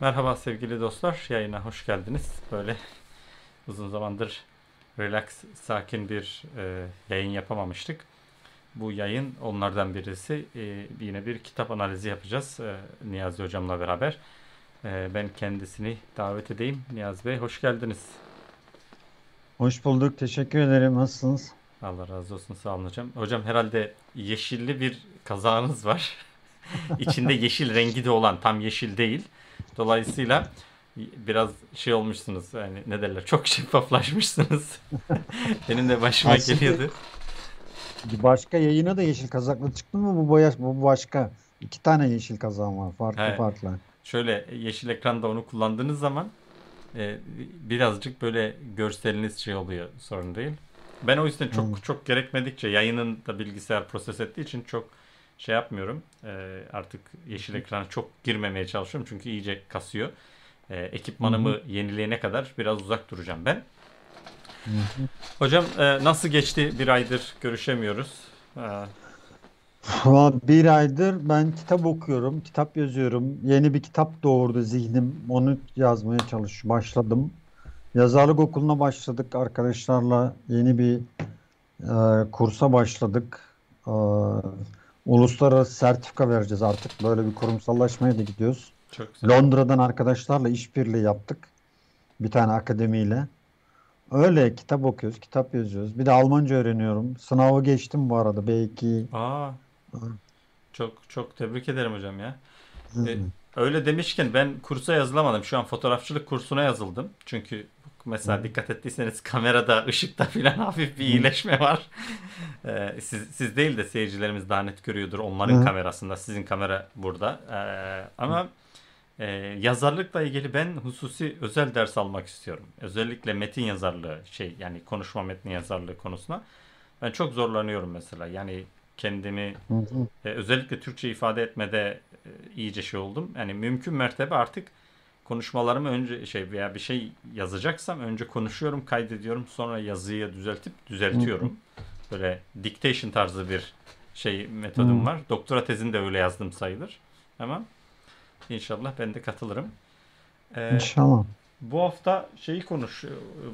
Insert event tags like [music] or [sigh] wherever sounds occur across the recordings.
Merhaba sevgili dostlar, yayına hoş geldiniz. Böyle uzun zamandır relax, sakin bir e, yayın yapamamıştık. Bu yayın onlardan birisi. E, yine bir kitap analizi yapacağız e, Niyazi Hocam'la beraber. E, ben kendisini davet edeyim. Niyazi Bey hoş geldiniz. Hoş bulduk. Teşekkür ederim. Nasılsınız? Allah razı olsun, sağ olun hocam. Hocam herhalde yeşilli bir kazağınız var. [laughs] İçinde yeşil rengi de olan, tam yeşil değil. Dolayısıyla biraz şey olmuşsunuz yani ne derler çok [laughs] şeffaflaşmışsınız. [laughs] Benim de başıma Aslında geliyordu. başka yayına da yeşil kazaklı çıktı mı? Bu boya, bu başka. İki tane yeşil kazağım var. Farklı He, farklı. şöyle yeşil ekranda onu kullandığınız zaman e, birazcık böyle görseliniz şey oluyor sorun değil. Ben o yüzden Hmm. çok çok gerekmedikçe yayının da bilgisayar proses ettiği için çok şey yapmıyorum. E, artık yeşil ekrana çok girmemeye çalışıyorum çünkü iyice kasıyor. E, ekipmanımı yenileyene kadar biraz uzak duracağım ben. Hı hı. Hocam e, nasıl geçti? Bir aydır görüşemiyoruz. E, Bir aydır ben kitap okuyorum, kitap yazıyorum. Yeni bir kitap doğurdu zihnim. Onu yazmaya çalış başladım. Yazarlık okuluna başladık arkadaşlarla. Yeni bir e, kursa başladık. E, uluslararası sertifika vereceğiz artık. Böyle bir kurumsallaşmaya da gidiyoruz. çok güzel. Londra'dan arkadaşlarla işbirliği yaptık. Bir tane akademiyle. Öyle kitap okuyoruz, kitap yazıyoruz. Bir de Almanca öğreniyorum. Sınavı geçtim bu arada B2. Aa, çok çok tebrik ederim hocam ya. E, hı. öyle demişken ben kursa yazılamadım. Şu an fotoğrafçılık kursuna yazıldım. Çünkü mesela dikkat ettiyseniz kamerada, ışıkta filan [laughs] hafif bir iyileşme var. E, siz, siz değil de seyircilerimiz daha net görüyordur onların Hı kamerasında. Sizin kamera burada. E, ama e, yazarlıkla ilgili ben hususi özel ders almak istiyorum. Özellikle metin yazarlığı şey yani konuşma metni yazarlığı konusuna. Ben çok zorlanıyorum mesela. Yani kendimi e, özellikle Türkçe ifade etmede e, iyice şey oldum. Yani mümkün mertebe artık konuşmalarımı önce şey veya bir şey yazacaksam önce konuşuyorum, kaydediyorum, sonra yazıyı düzeltip düzeltiyorum. Böyle dictation tarzı bir şey metodum var. Doktora tezini de öyle yazdım sayılır. Ama inşallah ben de katılırım. E, İnşallah. bu hafta şeyi konuş,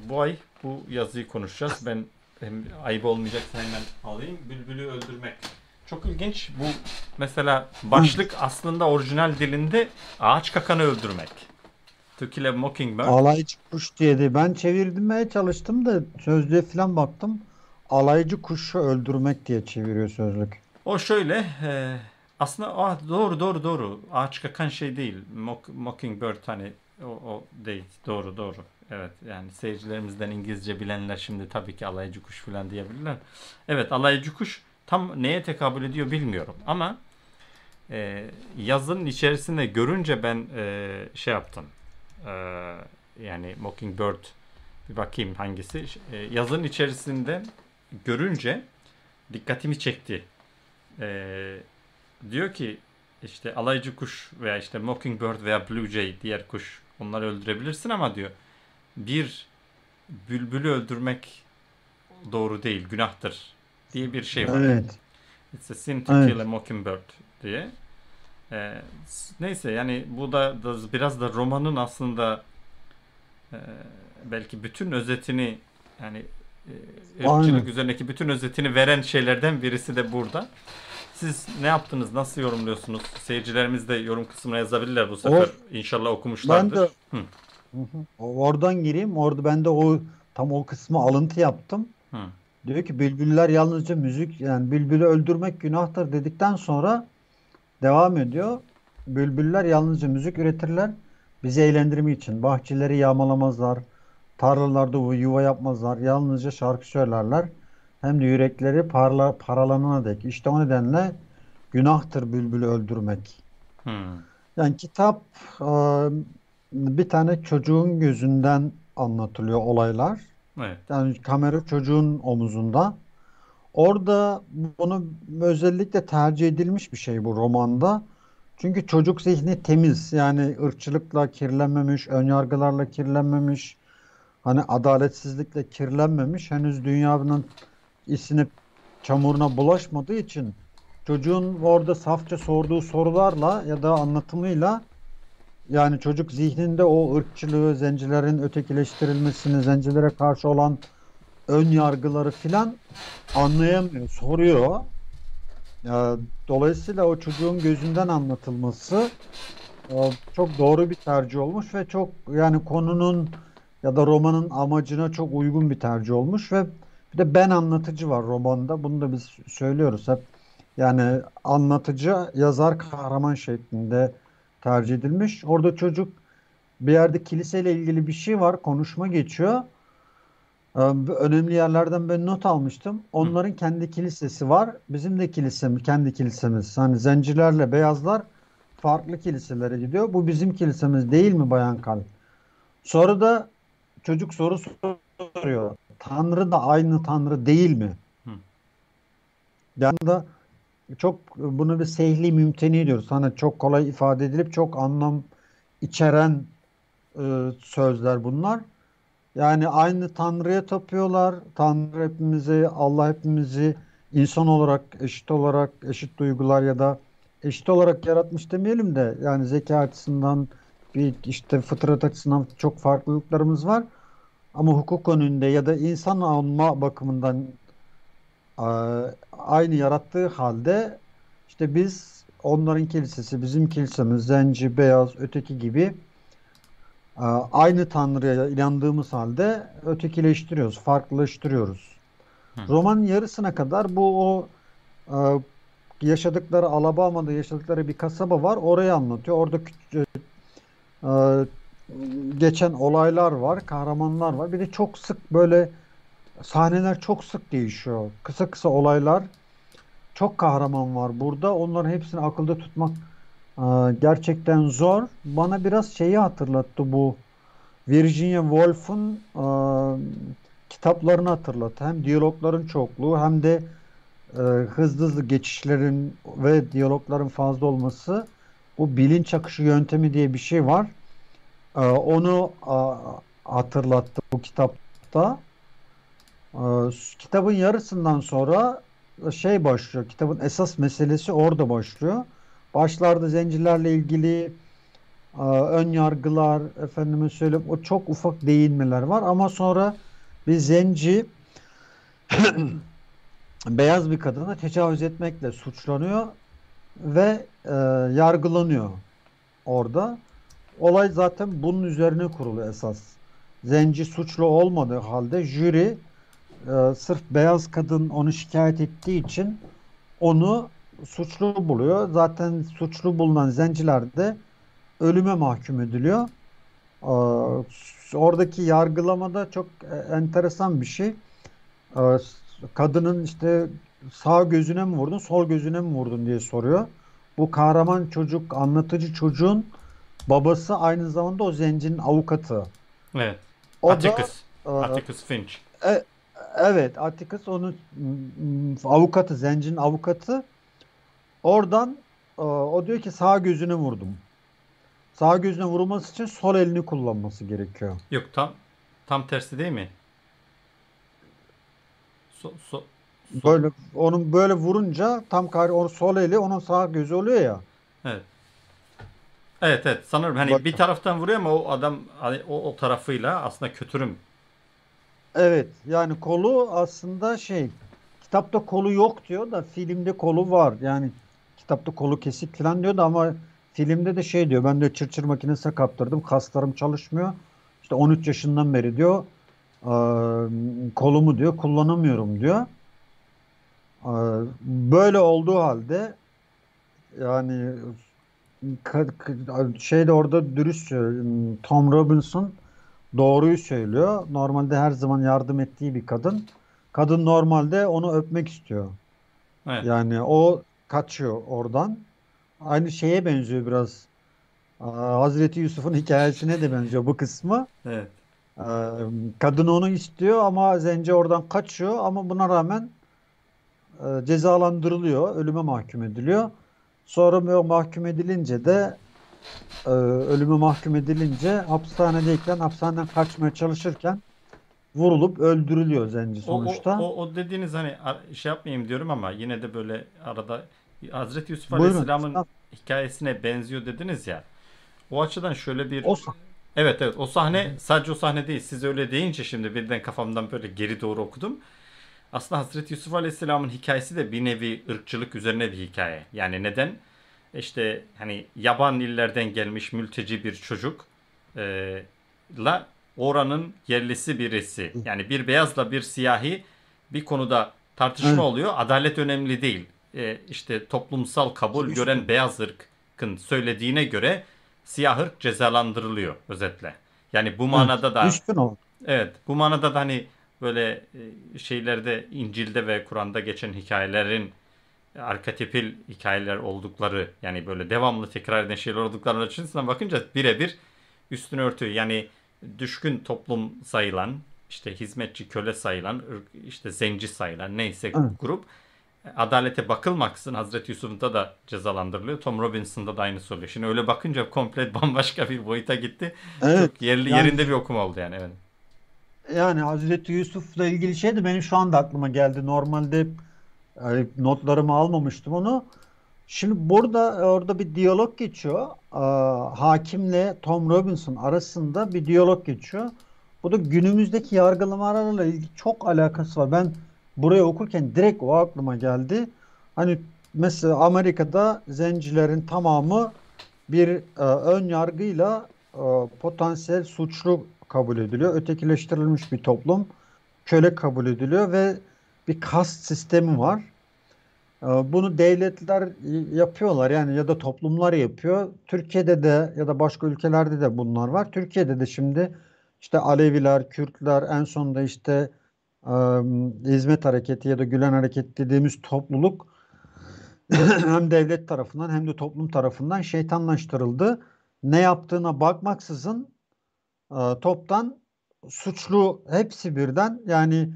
bu ay bu yazıyı konuşacağız. Ben hem ayıp olmayacaksa hemen alayım. Bülbülü öldürmek. Çok ilginç. Bu mesela başlık aslında orijinal dilinde ağaç kakanı öldürmek. To kill a mockingbird. Alaycı kuş diye Ben çevirmeye çalıştım da sözlüğe falan baktım. Alaycı kuşu öldürmek diye çeviriyor sözlük. O şöyle e, aslında ah, doğru doğru doğru. Ağaç kakan şey değil. Mock, mockingbird hani o, o değil. Doğru doğru. Evet yani seyircilerimizden İngilizce bilenler şimdi tabii ki alaycı kuş falan diyebilirler. Evet alaycı kuş tam neye tekabül ediyor bilmiyorum ama e, yazının içerisinde görünce ben e, şey yaptım. E, yani Mockingbird bir bakayım hangisi. E, yazının içerisinde görünce dikkatimi çekti. E, diyor ki işte alaycı kuş veya işte Mockingbird veya Blue Jay diğer kuş onları öldürebilirsin ama diyor bir bülbülü öldürmek doğru değil, günahtır diye bir şey var. Evet. It's a sin to Evet. kill a mockingbird diye. S- neyse yani bu da, da biraz da romanın aslında e, belki bütün özetini yani e, ırkçılık üzerindeki bütün özetini veren şeylerden birisi de burada. Siz ne yaptınız? Nasıl yorumluyorsunuz? Seyircilerimiz de yorum kısmına yazabilirler bu sefer. O İnşallah ben okumuşlardır. de Hı, Hı hı. Oradan gireyim. Orada ben de o tam o kısmı alıntı yaptım. hı, Diyor ki bülbüller yalnızca müzik yani bülbülü öldürmek günahtır dedikten sonra devam ediyor. Bülbüller yalnızca müzik üretirler. Bizi eğlendirmek için. Bahçeleri yağmalamazlar. Tarlalarda yuva yapmazlar. Yalnızca şarkı söylerler. Hem de yürekleri parla, paralanana dek. İşte o nedenle günahtır bülbülü öldürmek. hı. Yani kitap e, bir tane çocuğun gözünden anlatılıyor olaylar. Evet. Yani kamera çocuğun omuzunda. Orada bunu özellikle tercih edilmiş bir şey bu romanda. Çünkü çocuk zihni temiz. Yani ırkçılıkla kirlenmemiş, önyargılarla kirlenmemiş, hani adaletsizlikle kirlenmemiş. Henüz dünyanın isine, çamuruna bulaşmadığı için çocuğun orada safça sorduğu sorularla ya da anlatımıyla Yani çocuk zihninde o ırkçılığı, zencilerin ötekileştirilmesini, zencilere karşı olan ön yargıları filan anlayamıyor, soruyor. Dolayısıyla o çocuğun gözünden anlatılması e, çok doğru bir tercih olmuş ve çok yani konunun ya da romanın amacına çok uygun bir tercih olmuş ve bir de ben anlatıcı var romanda. Bunu da biz söylüyoruz hep. Yani anlatıcı yazar kahraman şeklinde tercih edilmiş. Orada çocuk bir yerde kiliseyle ilgili bir şey var, konuşma geçiyor. Ee, Önemli yerlerden ben not almıştım. Onların kendi kilisesi var. Bizim de kilisemiz, kendi kilisemiz. Hani zencilerle beyazlar farklı kiliselere gidiyor. Bu bizim kilisemiz değil mi Bayan Kal? Sonra da çocuk soru soruyor. Tanrı da aynı Tanrı değil mi? Hı. Yani da çok bunu bir sehli mümteni diyoruz. Hani çok kolay ifade edilip çok anlam içeren e, sözler bunlar. Yani aynı Tanrı'ya tapıyorlar. Tanrı hepimizi, Allah hepimizi insan olarak, eşit olarak, eşit duygular ya da eşit olarak yaratmış demeyelim de yani zeka açısından bir işte fıtrat açısından çok farklılıklarımız var. Ama hukuk önünde ya da insan olma bakımından e, aynı yarattığı halde işte biz onların kilisesi, bizim kilisemiz, zenci, beyaz, öteki gibi aynı Tanrı'ya inandığımız halde ötekileştiriyoruz, farklılaştırıyoruz. Hı. Romanın yarısına kadar bu o e, yaşadıkları Alabama'da yaşadıkları bir kasaba var. Orayı anlatıyor. Orada küçük, e, geçen olaylar var, kahramanlar var. Bir de çok sık böyle sahneler çok sık değişiyor. Kısa kısa olaylar. Çok kahraman var burada. Onların hepsini akılda tutmak e, gerçekten zor. Bana biraz şeyi hatırlattı bu. Virginia Woolf'un kitaplarını hatırlattı. Hem diyalogların çokluğu hem de e, hızlı hızlı geçişlerin ve diyalogların fazla olması. Bu bilinç akışı yöntemi diye bir şey var. E, onu a, hatırlattı bu kitapta. E, kitabın yarısından sonra şey başlıyor. Kitabın esas meselesi orada başlıyor. Başlarda zencilerle ilgili e, ön yargılar, efendime söyleyeyim o çok ufak değinmeler var ama sonra bir zenci [clears throat] beyaz bir kadına tecavüz etmekle suçlanıyor ve e, yargılanıyor orada. Olay zaten bunun üzerine kurulu esas. Zenci suçlu olmadığı halde jüri e, sırf beyaz kadın onu şikayet ettiği için onu suçlu buluyor. Zaten suçlu bulunan zenciler de ölüme mahkum ediliyor. E, oradaki yargılamada çok e, enteresan bir şey. E, kadının işte sağ gözüne mi vurdun, sol gözüne mi vurdun diye soruyor. Bu kahraman çocuk, anlatıcı çocuğun babası aynı zamanda o zencinin avukatı. Evet. O da Atticus. e, Atticus Finch. e- evet, Atticus onun avukatı, zencinin avukatı. Oradan e, o diyor ki sağ gözüne vurdum. Sağ gözüne vurulması için sol elini kullanması gerekiyor. Yok tam tam tersi değil mi? So, so, so- Böyle onun böyle vurunca tam kar onun sol eli onun sağ gözü oluyor ya. Evet. Evet evet sanırım hani Bak- bir taraftan vuruyor ama o adam hani o, o tarafıyla aslında kötürüm. Evet yani kolu aslında şey kitapta kolu yok diyor da filmde kolu var. Yani kitapta kolu kesik falan diyor da ama filmde de şey diyor ben de çırçır makinesine kaptırdım kaslarım çalışmıyor. İşte 13 yaşından beri diyor eee, kolumu diyor kullanamıyorum diyor. Eee, böyle olduğu halde yani şey de orada dürüst. Tom Robinson doğruyu söylüyor. Normalde her zaman yardım ettiği bir kadın. Kadın normalde onu öpmek istiyor. Evet. Yani o kaçıyor oradan. Aynı şeye benziyor biraz. Aa, Hazreti Yusuf'un hikayesine de benziyor bu kısmı. Evet. Ee, Kadın onu istiyor ama zenci oradan kaçıyor ama buna rağmen e, cezalandırılıyor, ölüme mahkum ediliyor. Sonra mahkum edilince de e, ölüme mahkum edilince hapishanedeyken hapishaneden kaçmaya çalışırken vurulup öldürülüyor zenci O, o, sonuçta. o, o dediğiniz hani şey yapmayayım diyorum ama yine de böyle arada Hazreti Yusuf Buyurun. Aleyhisselam'ın hikayesine benziyor dediniz ya. o açıdan şöyle bir O sah- Evet evet o sahne sadece o sahne değil. Siz öyle deyince şimdi birden kafamdan böyle geri doğru okudum. Aslında Hazreti Yusuf Aleyhisselam'ın hikayesi de bir nevi ırkçılık üzerine bir hikaye. Yani neden? İşte hani yaban illerden gelmiş mülteci bir çocuk e, la oranın yerlisi birisi. Yani bir beyazla bir siyahi bir konuda tartışma Evet. oluyor. Adalet önemli değil. E, işte toplumsal kabul gören beyaz ırkın söylediğine göre siyah ırk cezalandırılıyor özetle. Yani bu manada da Düşkün ol. Evet, bu manada da hani böyle e, şeylerde İncil'de ve Kur'an'da geçen hikayelerin arketipil hikayeler oldukları yani böyle devamlı tekrar eden şeyler oldukları açısından bakınca birebir üstünü örtüyor. Yani düşkün toplum sayılan işte hizmetçi köle sayılan işte zenci sayılan neyse Evet. grup adalete bakılmaksızın Hazreti Yusuf'ta da cezalandırılıyor. Tom Robinson'da da aynısı oluyor. Şimdi öyle bakınca komple bambaşka bir boyuta gitti. Evet. Çok yerli Yani yerinde bir okuma oldu yani evet. yani Hazreti Yusuf'la ilgili şey de benim şu anda aklıma geldi. Normalde e, notlarımı almamıştım onu. Şimdi burada orada bir diyalog geçiyor. Aa, hakimle Tom Robinson arasında bir diyalog geçiyor. Bu da günümüzdeki yargılamalarla ilgili çok alakası var. Ben buraya okurken direkt o aklıma geldi. Hani mesela Amerika'da zencilerin tamamı bir e, ön yargıyla e, potansiyel suçlu kabul ediliyor. Ötekileştirilmiş bir toplum köle kabul ediliyor ve bir kast sistemi var. Ee, Bunu devletler yapıyorlar yani ya da toplumlar yapıyor. Türkiye'de de ya da başka ülkelerde de bunlar var. Türkiye'de de şimdi işte Aleviler, Kürtler, en sonunda işte e, Hizmet Hareketi ya da Gülen Hareketi dediğimiz topluluk [clears throat] hem devlet tarafından hem de toplum tarafından şeytanlaştırıldı. Ne yaptığına bakmaksızın e, toptan suçlu hepsi birden yani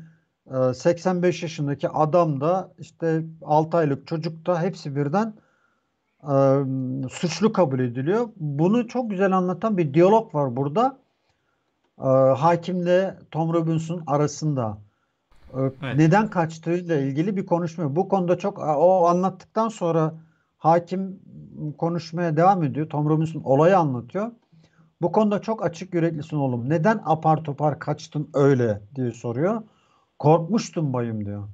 e, 85 yaşındaki adam da işte 6 aylık çocuk da hepsi birden e, suçlu kabul ediliyor. Bunu çok güzel anlatan bir diyalog var burada. E, hakimle Tom Robinson arasında. E, Evet. Neden kaçtığıyla ilgili bir konuşma. Bu konuda çok o anlattıktan sonra hakim konuşmaya devam ediyor. Tom Robinson olayı anlatıyor. Bu konuda çok açık yüreklisin oğlum. Neden apar topar kaçtın öyle diye soruyor. Korkmuştum bayım diyor.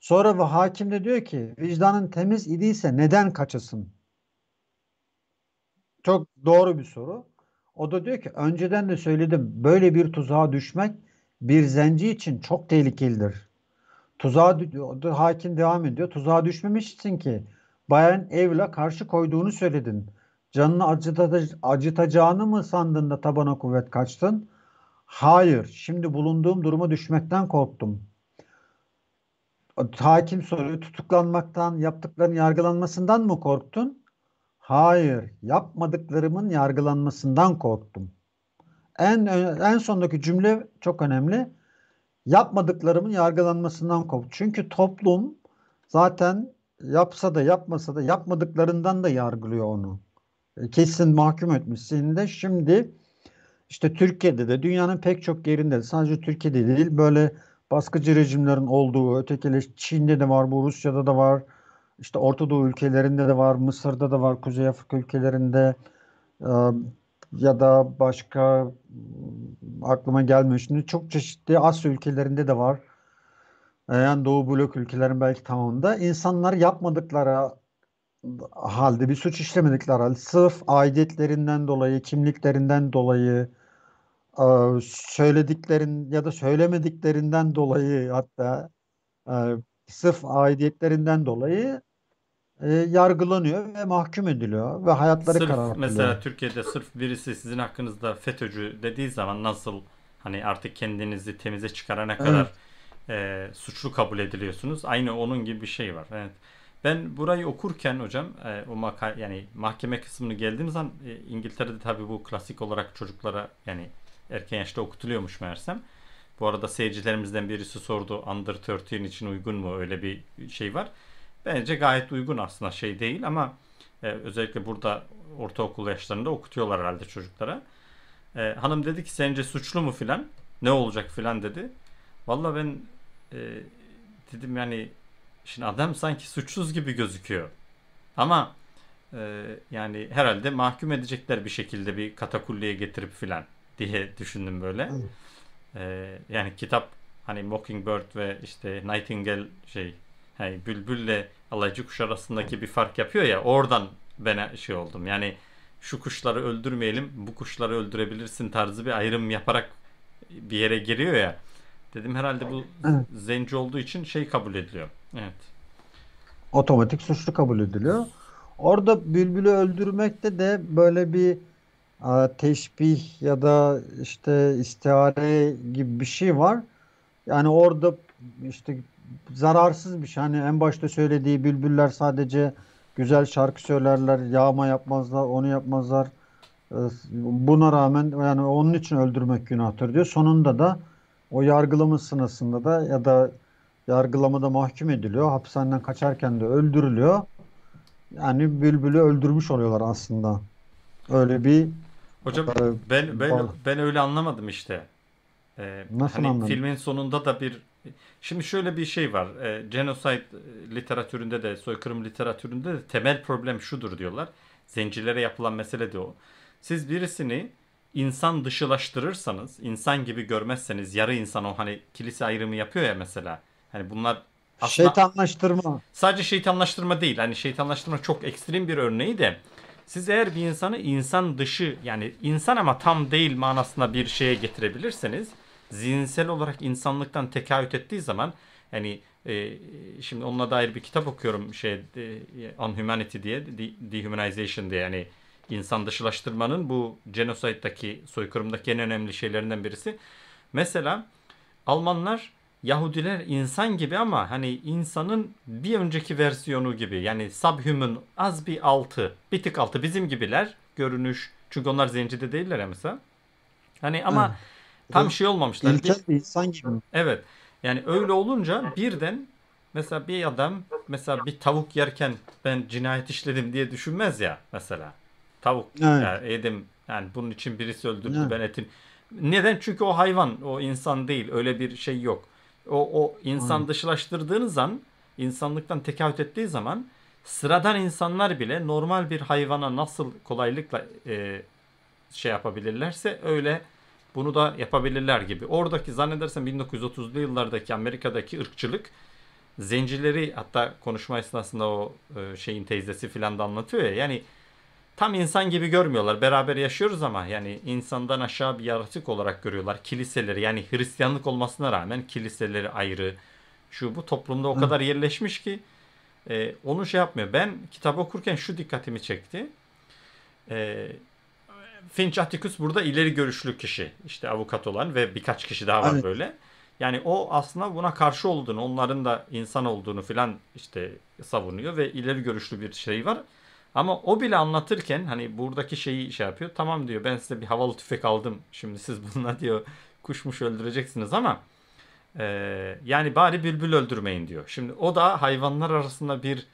Sonra ve hakim de diyor ki vicdanın temiz idiyse neden kaçasın? Çok doğru bir soru. O da diyor ki önceden de söyledim böyle bir tuzağa düşmek bir zenci için çok tehlikelidir. Tuzağa hakim devam ediyor. Tuzağa düşmemişsin ki bayan evla karşı koyduğunu söyledin. Canını acıta- acıtacağını mı sandın da tabana kuvvet kaçtın? Hayır. Şimdi bulunduğum duruma düşmekten korktum. Hakim soruyor. Tutuklanmaktan, yaptıkların yargılanmasından mı korktun? Hayır. Yapmadıklarımın yargılanmasından korktum. En en sondaki cümle çok önemli. Yapmadıklarımın yargılanmasından korktum. Çünkü toplum zaten yapsa da yapmasa da yapmadıklarından da yargılıyor onu. E, Kesin mahkum etmişsin de şimdi işte Türkiye'de de dünyanın pek çok yerinde de sadece Türkiye'de değil böyle baskıcı rejimlerin olduğu ötekileş Çin'de de var bu Rusya'da da var işte Orta Doğu ülkelerinde de var Mısır'da da var Kuzey Afrika ülkelerinde e, ya da başka aklıma gelmiyor şimdi çok çeşitli Asya ülkelerinde de var. E, Yani Doğu blok ülkelerin belki tamamında insanlar yapmadıkları halde bir suç işlemedikleri halde sırf aidiyetlerinden dolayı, kimliklerinden dolayı, söylediklerin ya da söylemediklerinden dolayı hatta sırf aidiyetlerinden dolayı e, yargılanıyor ve mahkum ediliyor ve hayatları Sırf karartılıyor. mesela Türkiye'de sırf birisi sizin hakkınızda FETÖ'cü dediği zaman nasıl hani artık kendinizi temize çıkarana kadar e, suçlu kabul ediliyorsunuz. Aynı onun gibi bir şey var. Evet. Ben burayı okurken hocam e, o maka yani mahkeme kısmını geldiğim zaman e, İngiltere'de tabii bu klasik olarak çocuklara yani erken yaşta okutuluyormuş meğersem. Bu arada seyircilerimizden birisi sordu Under 13 için uygun mu öyle bir şey var. Bence gayet uygun aslında şey değil ama e, özellikle burada ortaokul yaşlarında okutuyorlar herhalde çocuklara. E, hanım dedi ki sence suçlu mu filan? Ne olacak filan dedi. Valla ben e, dedim yani şimdi adam sanki suçsuz gibi gözüküyor. Ama e, yani herhalde mahkum edecekler bir şekilde bir katakulliye getirip filan diye düşündüm böyle. E, yani kitap hani Mockingbird ve işte Nightingale şey hani Bülbül'le Alaycı Kuş arasındaki bir fark yapıyor ya oradan ben şey oldum. Yani şu kuşları öldürmeyelim, bu kuşları öldürebilirsin tarzı bir ayrım yaparak bir yere giriyor ya. Dedim herhalde bu [clears throat] zenci olduğu için şey kabul ediliyor. Evet. Otomatik suçlu kabul ediliyor. Orada bülbülü öldürmekte de böyle bir e, teşbih ya da işte istihare gibi bir şey var. Yani orada işte zararsız bir şey. Hani en başta söylediği bülbüller sadece güzel şarkı söylerler, yağma yapmazlar, onu yapmazlar. E, Buna rağmen yani onun için öldürmek günahtır diyor. Sonunda da o yargılama sırasında da ya da yargılamada mahkum ediliyor. Hapishaneden kaçarken de öldürülüyor. Yani bülbülü öldürmüş oluyorlar aslında. Öyle bir Hocam e, ben ben ben öyle anlamadım işte. Ee, Nasıl hani anladın? filmin sonunda da bir şimdi şöyle bir şey var. Ee, genocide literatüründe de soykırım literatüründe de temel problem şudur diyorlar. Zencilere yapılan mesele de o. Siz birisini insan dışılaştırırsanız, insan gibi görmezseniz yarı insan o hani kilise ayrımı yapıyor ya mesela. Hani bunlar aslında şeytanlaştırma. sadece şeytanlaştırma değil. Hani şeytanlaştırma çok ekstrem bir örneği de siz eğer bir insanı insan dışı yani insan ama tam değil manasında bir şeye getirebilirseniz zihinsel olarak insanlıktan tekahüt ettiği zaman yani e, şimdi onunla dair bir kitap okuyorum şey e, On Humanity diye De- Dehumanization diye yani insan dışılaştırmanın bu genocide'daki soykırımdaki en önemli şeylerinden birisi. Mesela Almanlar Yahudiler insan gibi ama hani insanın bir önceki versiyonu gibi yani subhuman az bir altı bir tık altı bizim gibiler görünüş çünkü onlar zencide değiller ya mesela. Hani ama Evet. Tam şey olmamışlar. İlkel bir insan gibi. Evet. Yani öyle olunca birden mesela bir adam mesela bir tavuk yerken ben cinayet işledim diye düşünmez ya mesela. Tavuk Evet. yani yedim yani bunun için birisi öldürdü Evet. ben etin. Neden? Çünkü o hayvan, o insan değil. Öyle bir şey yok. O, o insan Evet. dışılaştırdığınız an, insanlıktan tekahüt ettiği zaman sıradan insanlar bile normal bir hayvana nasıl kolaylıkla e, şey yapabilirlerse öyle bunu da yapabilirler gibi. Oradaki zannedersem 1930'lu yıllardaki Amerika'daki ırkçılık zencileri hatta konuşma esnasında o e, şeyin teyzesi filan da anlatıyor ya. Yani tam insan gibi görmüyorlar. Beraber yaşıyoruz ama yani insandan aşağı bir yaratık olarak görüyorlar. Kiliseleri yani Hristiyanlık olmasına rağmen kiliseleri ayrı. Şu bu toplumda o kadar yerleşmiş ki e, onu şey yapmıyor. Ben kitap okurken şu dikkatimi çekti. E, Finch Atticus burada ileri görüşlü kişi. işte avukat olan ve birkaç kişi daha var Evet. böyle. Yani o aslında buna karşı olduğunu, onların da insan olduğunu filan işte savunuyor ve ileri görüşlü bir şey var. Ama o bile anlatırken hani buradaki şeyi şey yapıyor. Tamam diyor ben size bir havalı tüfek aldım. Şimdi siz bununla [laughs] diyor kuşmuş öldüreceksiniz ama e, yani bari bülbül öldürmeyin diyor. Şimdi o da hayvanlar arasında bir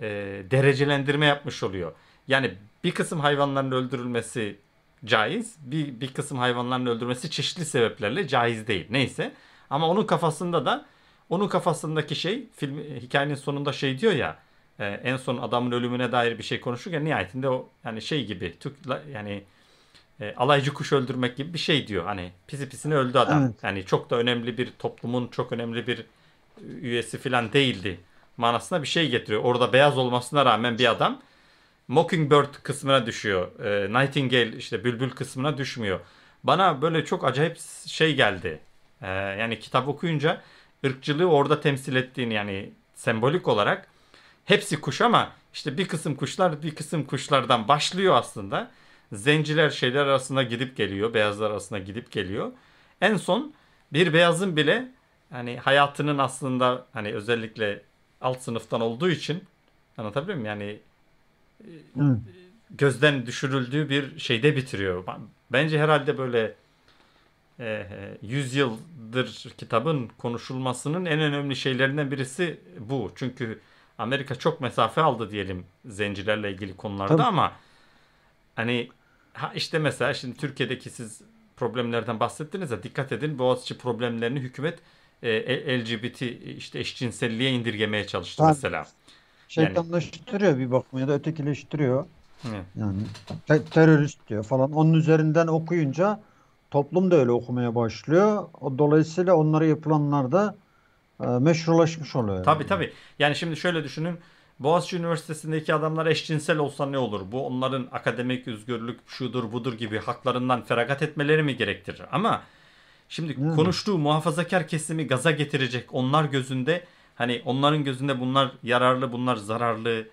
e, derecelendirme yapmış oluyor. Yani bir kısım hayvanların öldürülmesi caiz, bir, bir kısım hayvanların öldürmesi çeşitli sebeplerle caiz değil. Neyse. Ama onun kafasında da onun kafasındaki şey film hikayenin sonunda şey diyor ya e, en son adamın ölümüne dair bir şey konuşurken nihayetinde o yani şey gibi Türk yani e, alaycı kuş öldürmek gibi bir şey diyor. Hani pisi pisine öldü adam. Evet. Yani çok da önemli bir toplumun çok önemli bir üyesi falan değildi. Manasına bir şey getiriyor. Orada beyaz olmasına rağmen bir adam Mockingbird kısmına düşüyor. E, Nightingale işte bülbül kısmına düşmüyor. Bana böyle çok acayip şey geldi. E, yani kitap okuyunca ırkçılığı orada temsil ettiğini yani sembolik olarak hepsi kuş ama işte bir kısım kuşlar bir kısım kuşlardan başlıyor aslında. Zenciler şeyler arasında gidip geliyor. Beyazlar arasında gidip geliyor. En son bir beyazın bile hani hayatının aslında hani özellikle alt sınıftan olduğu için anlatabiliyor muyum? Yani Evet. gözden düşürüldüğü bir şeyde bitiriyor. Bence herhalde böyle e, 100 yıldır kitabın konuşulmasının en önemli şeylerinden birisi bu. Çünkü Amerika çok mesafe aldı diyelim zencilerle ilgili konularda Tabii. ama hani ha işte mesela şimdi Türkiye'deki siz problemlerden bahsettiniz ya dikkat edin Boğaziçi problemlerini hükümet e, LGBT işte eşcinselliğe indirgemeye çalıştı Tabii. mesela. Şeytanlaştırıyor bir bakıma ya da ötekileştiriyor. Evet. Yani te- terörist diyor falan. Onun üzerinden okuyunca toplum da öyle okumaya başlıyor. O dolayısıyla onlara yapılanlar da e, meşrulaşmış oluyor. Tabii yani. tabii. Yani şimdi şöyle düşünün. Boğaziçi Üniversitesi'ndeki adamlar eşcinsel olsa ne olur? Bu onların akademik özgürlük şudur budur gibi haklarından feragat etmeleri mi gerektirir? Ama şimdi Yani. konuştuğu muhafazakar kesimi gaza getirecek onlar gözünde hani onların gözünde bunlar yararlı bunlar zararlı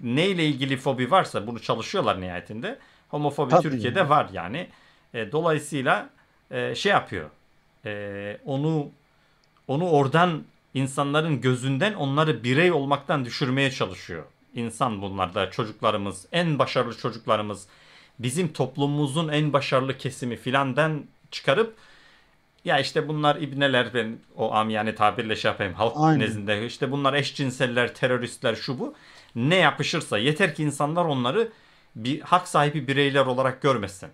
neyle ilgili fobi varsa bunu çalışıyorlar nihayetinde. Homofobi Tabii Türkiye'de yani. var yani. E, dolayısıyla e, şey yapıyor. E, onu onu oradan insanların gözünden onları birey olmaktan düşürmeye çalışıyor. İnsan bunlar da çocuklarımız, en başarılı çocuklarımız, bizim toplumumuzun en başarılı kesimi filandan çıkarıp ya işte bunlar ibneler ben o amiyane tabirle şey yapayım halk Aynen. nezdinde işte bunlar eşcinseller, teröristler şu bu ne yapışırsa yeter ki insanlar onları bir hak sahibi bireyler olarak görmesin.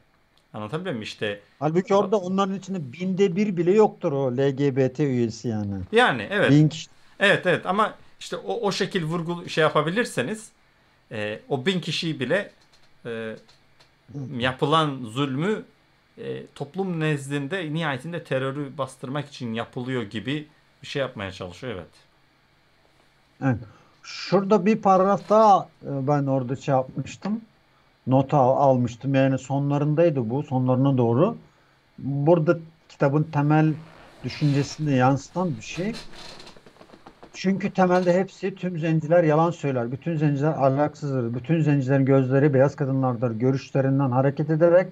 Anlatabiliyor muyum? İşte Halbuki orada onların içinde binde bir bile yoktur o LGBT üyesi yani. yani evet. Bin kişi. Evet evet ama işte o, o şekil vurgu şey yapabilirseniz e, o bin kişiyi bile e, yapılan zulmü e, toplum nezdinde nihayetinde terörü bastırmak için yapılıyor gibi bir şey yapmaya çalışıyor evet. Evet. Şurada bir paragraf daha e, ben orada şey yapmıştım. Nota al- almıştım. Yani sonlarındaydı bu. Sonlarına doğru. Burada kitabın temel düşüncesini yansıtan bir şey. Çünkü temelde hepsi tüm zenciler yalan söyler. Bütün zenciler ahlaksızdır. Bütün zencilerin gözleri beyaz kadınlardır. Görüşlerinden hareket ederek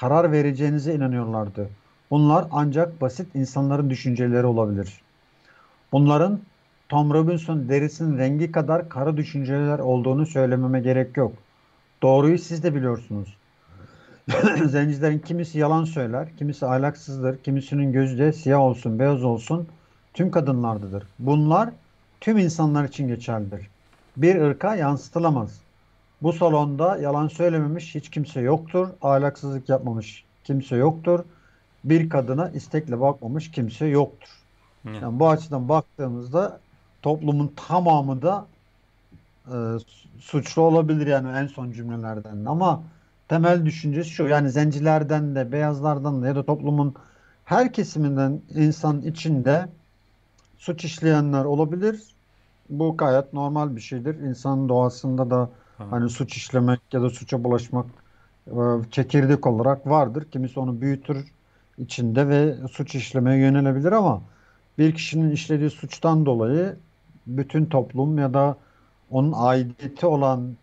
karar vereceğinize inanıyorlardı. Bunlar ancak basit insanların düşünceleri olabilir. Bunların Tom Robinson derisinin rengi kadar kara düşünceler olduğunu söylememe gerek yok. Doğruyu siz de biliyorsunuz. [clears throat] Zencilerin kimisi yalan söyler, kimisi ahlaksızdır, kimisinin gözü de siyah olsun, beyaz olsun tüm kadınlardadır. Bunlar tüm insanlar için geçerlidir. Bir ırka yansıtılamaz. Bu salonda yalan söylememiş hiç kimse yoktur. Ahlaksızlık yapmamış kimse yoktur. Bir kadına istekle bakmamış kimse yoktur. Evet. Yani bu açıdan baktığımızda toplumun tamamı da e, su- suçlu olabilir yani en son cümlelerden. Ama temel düşüncesi şu yani zencilerden de beyazlardan da ya da toplumun her kesiminden insan içinde suç işleyenler olabilir. Bu gayet normal bir şeydir. İnsanın doğasında da Tamam. hani suç işlemek ya da suça bulaşmak e, çekirdek olarak vardır. Kimisi onu büyütür içinde ve suç işlemeye yönelebilir ama bir kişinin işlediği suçtan dolayı bütün toplum ya da onun aidiyeti olan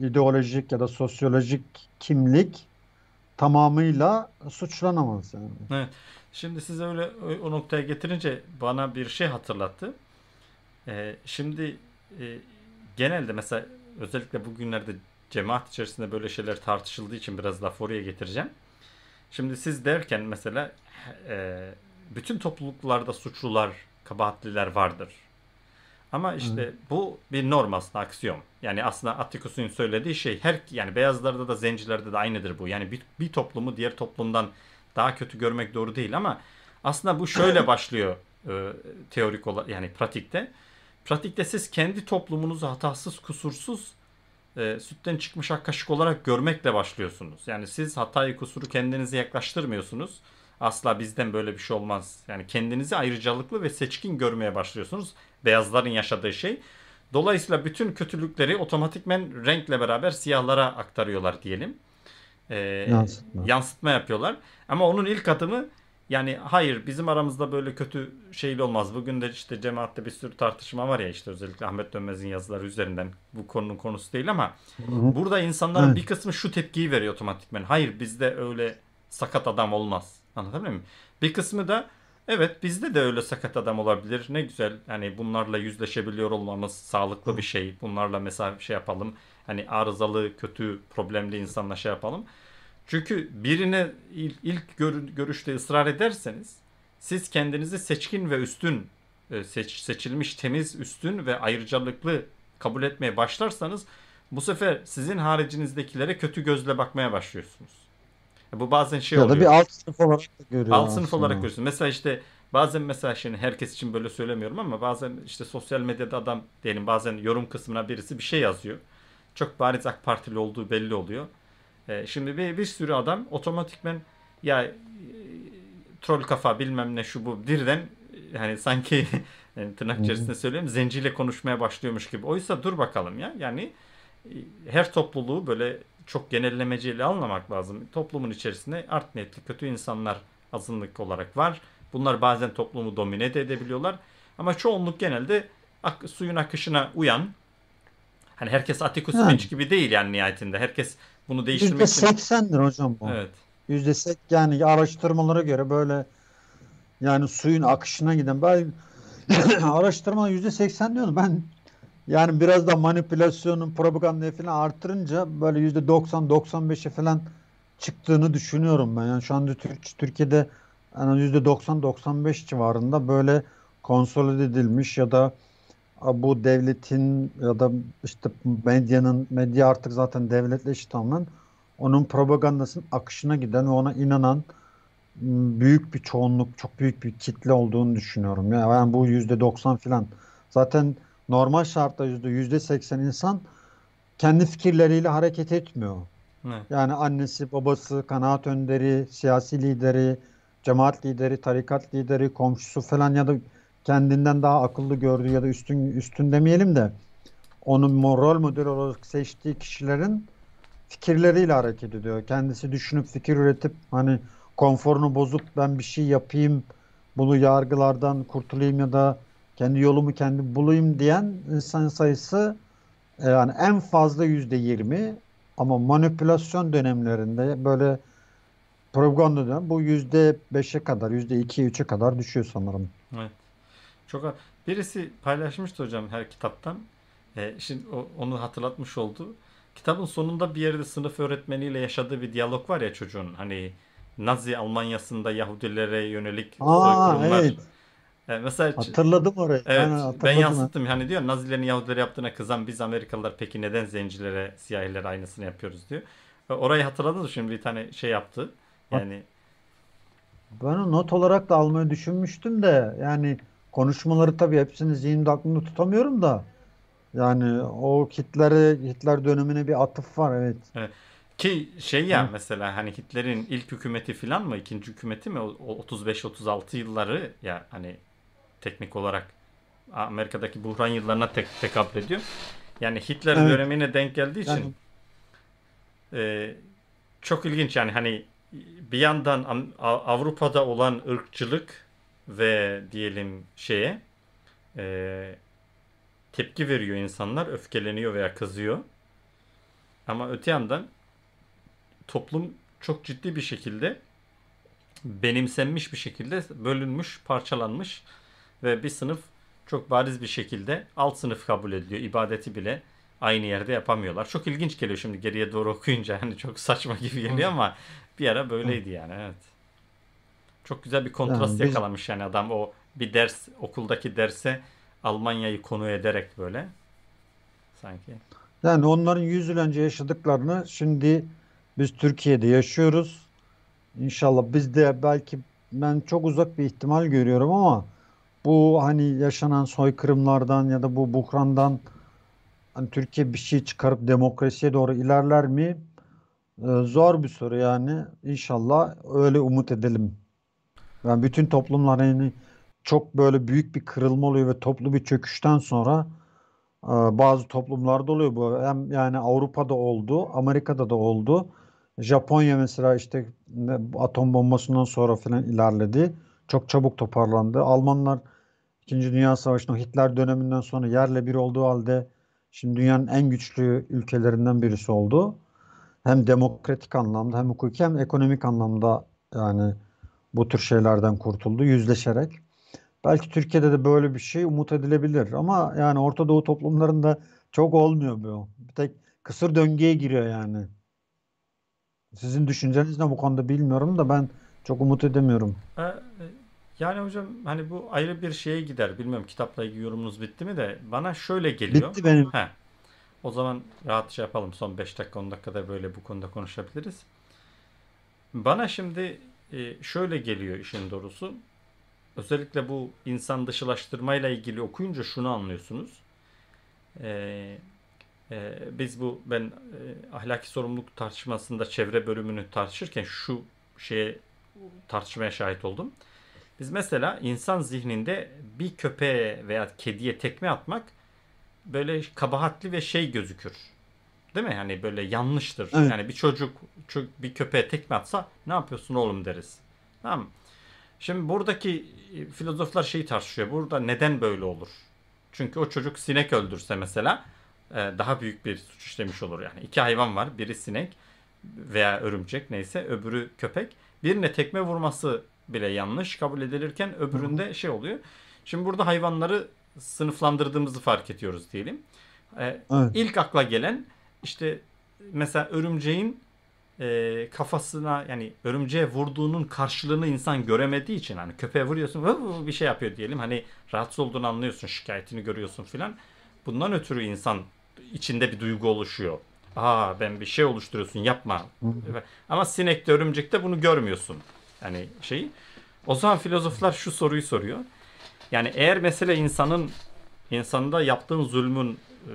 ideolojik ya da sosyolojik kimlik tamamıyla suçlanamaz yani. Evet. Şimdi siz öyle o- o noktaya getirince bana bir şey hatırlattı. Ee, şimdi e, genelde mesela özellikle bugünlerde cemaat içerisinde böyle şeyler tartışıldığı için biraz laf oraya getireceğim. Şimdi siz derken mesela e, bütün topluluklarda suçlular, kabahatliler vardır. Ama işte bu bir norm aslında aksiyom. Yani aslında Atticus'un söylediği şey her yani beyazlarda da zencilerde de aynıdır bu. Yani bir, bir toplumu diğer toplumdan daha kötü görmek doğru değil ama aslında bu şöyle [clears throat] başlıyor e, teorik olarak yani pratikte. Pratikte siz kendi toplumunuzu hatasız kusursuz e, sütten çıkmış ak kaşık olarak görmekle başlıyorsunuz. Yani siz hatayı kusuru kendinize yaklaştırmıyorsunuz. Asla bizden böyle bir şey olmaz. Yani kendinizi ayrıcalıklı ve seçkin görmeye başlıyorsunuz. Beyazların yaşadığı şey. Dolayısıyla bütün kötülükleri otomatikmen renkle beraber siyahlara aktarıyorlar diyelim. Ee, Yansıtma. yansıtma yapıyorlar. Ama onun ilk adımı yani hayır bizim aramızda böyle kötü şeyli olmaz. Bugün de işte cemaatte bir sürü tartışma var ya işte özellikle Ahmet Dönmez'in yazıları üzerinden bu konunun konusu değil ama burada insanların Evet. bir kısmı şu tepkiyi veriyor otomatikmen. Hayır bizde öyle sakat adam olmaz. Anlatabiliyor muyum? Bir kısmı da evet bizde de öyle sakat adam olabilir. Ne güzel hani bunlarla yüzleşebiliyor olmamız sağlıklı bir şey. Bunlarla mesela şey yapalım. Hani arızalı, kötü, problemli insanla şey yapalım. Çünkü birine ilk, görüşte ısrar ederseniz siz kendinizi seçkin ve üstün e, seç, seçilmiş temiz üstün ve ayrıcalıklı kabul etmeye başlarsanız bu sefer sizin haricinizdekilere kötü gözle bakmaya başlıyorsunuz. E, bu bazen şey ya oluyor. Ya da bir alt sınıf olarak görüyorsunuz. Alt sınıf olarak görüyorsunuz. Mesela işte bazen mesela şimdi herkes için böyle söylemiyorum ama bazen işte sosyal medyada adam diyelim bazen yorum kısmına birisi bir şey yazıyor. Çok bariz AK Partili olduğu belli oluyor. E, şimdi bir, bir sürü adam otomatikmen ya e, troll kafa bilmem ne şu bu birden yani sanki [laughs] yani tırnak içerisinde söylüyorum zenciyle konuşmaya başlıyormuş gibi. Oysa dur bakalım ya yani e, her topluluğu böyle çok genellemeciyle anlamak lazım. Toplumun içerisinde art niyetli kötü insanlar azınlık olarak var. Bunlar bazen toplumu domine de edebiliyorlar. Ama çoğunluk genelde ak- suyun akışına uyan. Hani herkes Yani. Finch gibi değil yani nihayetinde. Herkes bunu değiştirmek için. %80'dir hocam bu. Evet. %80 yani araştırmalara göre böyle yani suyun akışına giden ben [coughs] araştırma %80 diyordu. Ben yani biraz da manipülasyonun propagandayı falan artırınca böyle %90-95'e falan çıktığını düşünüyorum ben. Yani şu anda Türk, Türkiye'de yani %90-95 civarında böyle konsolide edilmiş ya da bu devletin ya da işte medyanın medya artık zaten devletleşti tamamen onun propagandasının akışına giden ve ona inanan m, büyük bir çoğunluk, çok büyük bir kitle olduğunu düşünüyorum. Ya yani bu yüzde 90 filan. Zaten normal şartta yüzde yüzde 80 insan kendi fikirleriyle hareket etmiyor. Evet. Yani annesi, babası, kanaat önderi, siyasi lideri, cemaat lideri, tarikat lideri, komşusu falan ya da kendinden daha akıllı gördüğü ya da üstün üstün demeyelim de onun moral model olarak seçtiği kişilerin fikirleriyle hareket ediyor. Kendisi düşünüp fikir üretip hani konforunu bozup ben bir şey yapayım, bunu yargılardan kurtulayım ya da kendi yolumu kendi bulayım diyen insan sayısı e, yani en fazla yüzde yirmi ama manipülasyon dönemlerinde böyle propaganda dönem bu yüzde beşe kadar, yüzde iki, üçe kadar düşüyor sanırım. Evet. Çok birisi paylaşmıştı hocam her kitaptan. E, şimdi o- onu hatırlatmış oldu. Kitabın sonunda bir yerde sınıf öğretmeniyle yaşadığı bir diyalog var ya çocuğun. Hani Nazi Almanyası'nda Yahudilere yönelik Aa soykırımlar. evet E, mesela hatırladım orayı. evet Aynen ben yansıttım. Hani diyor Nazilerin Yahudilere yaptığına kızan biz Amerikalılar peki neden zencilere, siyahilere aynısını yapıyoruz diyor. E, Orayı hatırladınız mı? Şimdi bir tane şey yaptı. Yani Ben not olarak da almayı düşünmüştüm de yani konuşmaları tabii hepsini zihnimde aklımda tutamıyorum da yani o Hitler'e Hitler dönemine bir atıf var evet. Evet. Ki şey ya Hı. mesela hani Hitler'in ilk hükümeti falan mı ikinci hükümeti mi o o 35-36 yılları ya hani teknik olarak Amerika'daki buhran yıllarına tek tekabül ediyor. Yani Hitler Evet. dönemine denk geldiği için Yani e, çok ilginç yani hani bir yandan Avrupa'da olan ırkçılık ve diyelim şeye e, tepki veriyor insanlar, öfkeleniyor veya kızıyor. Ama öte yandan toplum çok ciddi bir şekilde benimsenmiş bir şekilde bölünmüş, parçalanmış ve bir sınıf çok bariz bir şekilde alt sınıf kabul ediliyor. İbadeti bile aynı yerde yapamıyorlar. Çok ilginç geliyor şimdi geriye doğru okuyunca. [laughs] Hani çok saçma gibi geliyor ama bir ara böyleydi yani evet. Çok güzel bir kontrast yani biz yakalamış yani adam o bir ders okuldaki derse Almanya'yı konu ederek böyle sanki. yani onların 100 yıl önce yaşadıklarını şimdi biz Türkiye'de yaşıyoruz. İnşallah biz de belki ben çok uzak bir ihtimal görüyorum ama bu hani yaşanan soykırımlardan ya da bu buhrandan hani Türkiye bir şey çıkarıp demokrasiye doğru ilerler mi? Ee, zor bir soru yani. İnşallah öyle umut edelim. Yani bütün toplumlar yani çok böyle büyük bir kırılma oluyor ve toplu bir çöküşten sonra e, bazı toplumlarda oluyor bu. Hem yani Avrupa'da oldu, Amerika'da da oldu. Japonya mesela işte atom bombasından sonra falan ilerledi. Çok çabuk toparlandı. Almanlar İkinci Dünya Savaşı'nın Hitler döneminden sonra yerle bir olduğu halde şimdi dünyanın en güçlü ülkelerinden birisi oldu. Hem demokratik anlamda hem hukuki hem ekonomik anlamda yani bu tür şeylerden kurtuldu yüzleşerek. Belki Türkiye'de de böyle bir şey umut edilebilir ama yani Orta Doğu toplumlarında çok olmuyor bu. Bir tek kısır döngüye giriyor yani. Sizin düşünceniz ne bu konuda bilmiyorum da ben çok umut edemiyorum. E, Yani hocam hani bu ayrı bir şeye gider. Bilmiyorum kitapla ilgili yorumunuz bitti mi de bana şöyle geliyor. Bitti benim. He. O zaman rahat şey yapalım. Son 5 dakika 10 dakikada böyle bu konuda konuşabiliriz. Bana şimdi e, şöyle geliyor işin doğrusu. özellikle bu insan dışılaştırmayla ilgili okuyunca şunu anlıyorsunuz. Ee, e, biz bu ben e, ahlaki sorumluluk tartışmasında çevre bölümünü tartışırken şu şeye tartışmaya şahit oldum. Biz mesela insan zihninde bir köpeğe veya kediye tekme atmak böyle kabahatli ve şey gözükür. Değil mi? Yani böyle yanlıştır. Evet. Yani bir çocuk ço- bir köpeğe tekme atsa ne yapıyorsun oğlum deriz. Tamam mı? Şimdi buradaki e, filozoflar şeyi tartışıyor. Burada neden böyle olur? Çünkü o çocuk sinek öldürse mesela e, daha büyük bir suç işlemiş olur. Yani iki hayvan var. Biri sinek veya örümcek neyse öbürü köpek. Birine tekme vurması bile yanlış kabul edilirken öbüründe şey oluyor. Şimdi burada hayvanları sınıflandırdığımızı fark ediyoruz diyelim. E, Evet. İlk akla gelen işte mesela örümceğin e, kafasına yani örümceğe vurduğunun karşılığını insan göremediği için hani köpeğe vuruyorsun vı vı bir şey yapıyor diyelim hani rahatsız olduğunu anlıyorsun şikayetini görüyorsun filan bundan ötürü insan içinde bir duygu oluşuyor. Aa ben bir şey oluşturuyorsun yapma. Ama sinekte örümcekte bunu görmüyorsun. Yani şeyi. O zaman filozoflar şu soruyu soruyor. Yani eğer mesele insanın insanda yaptığın zulmün e,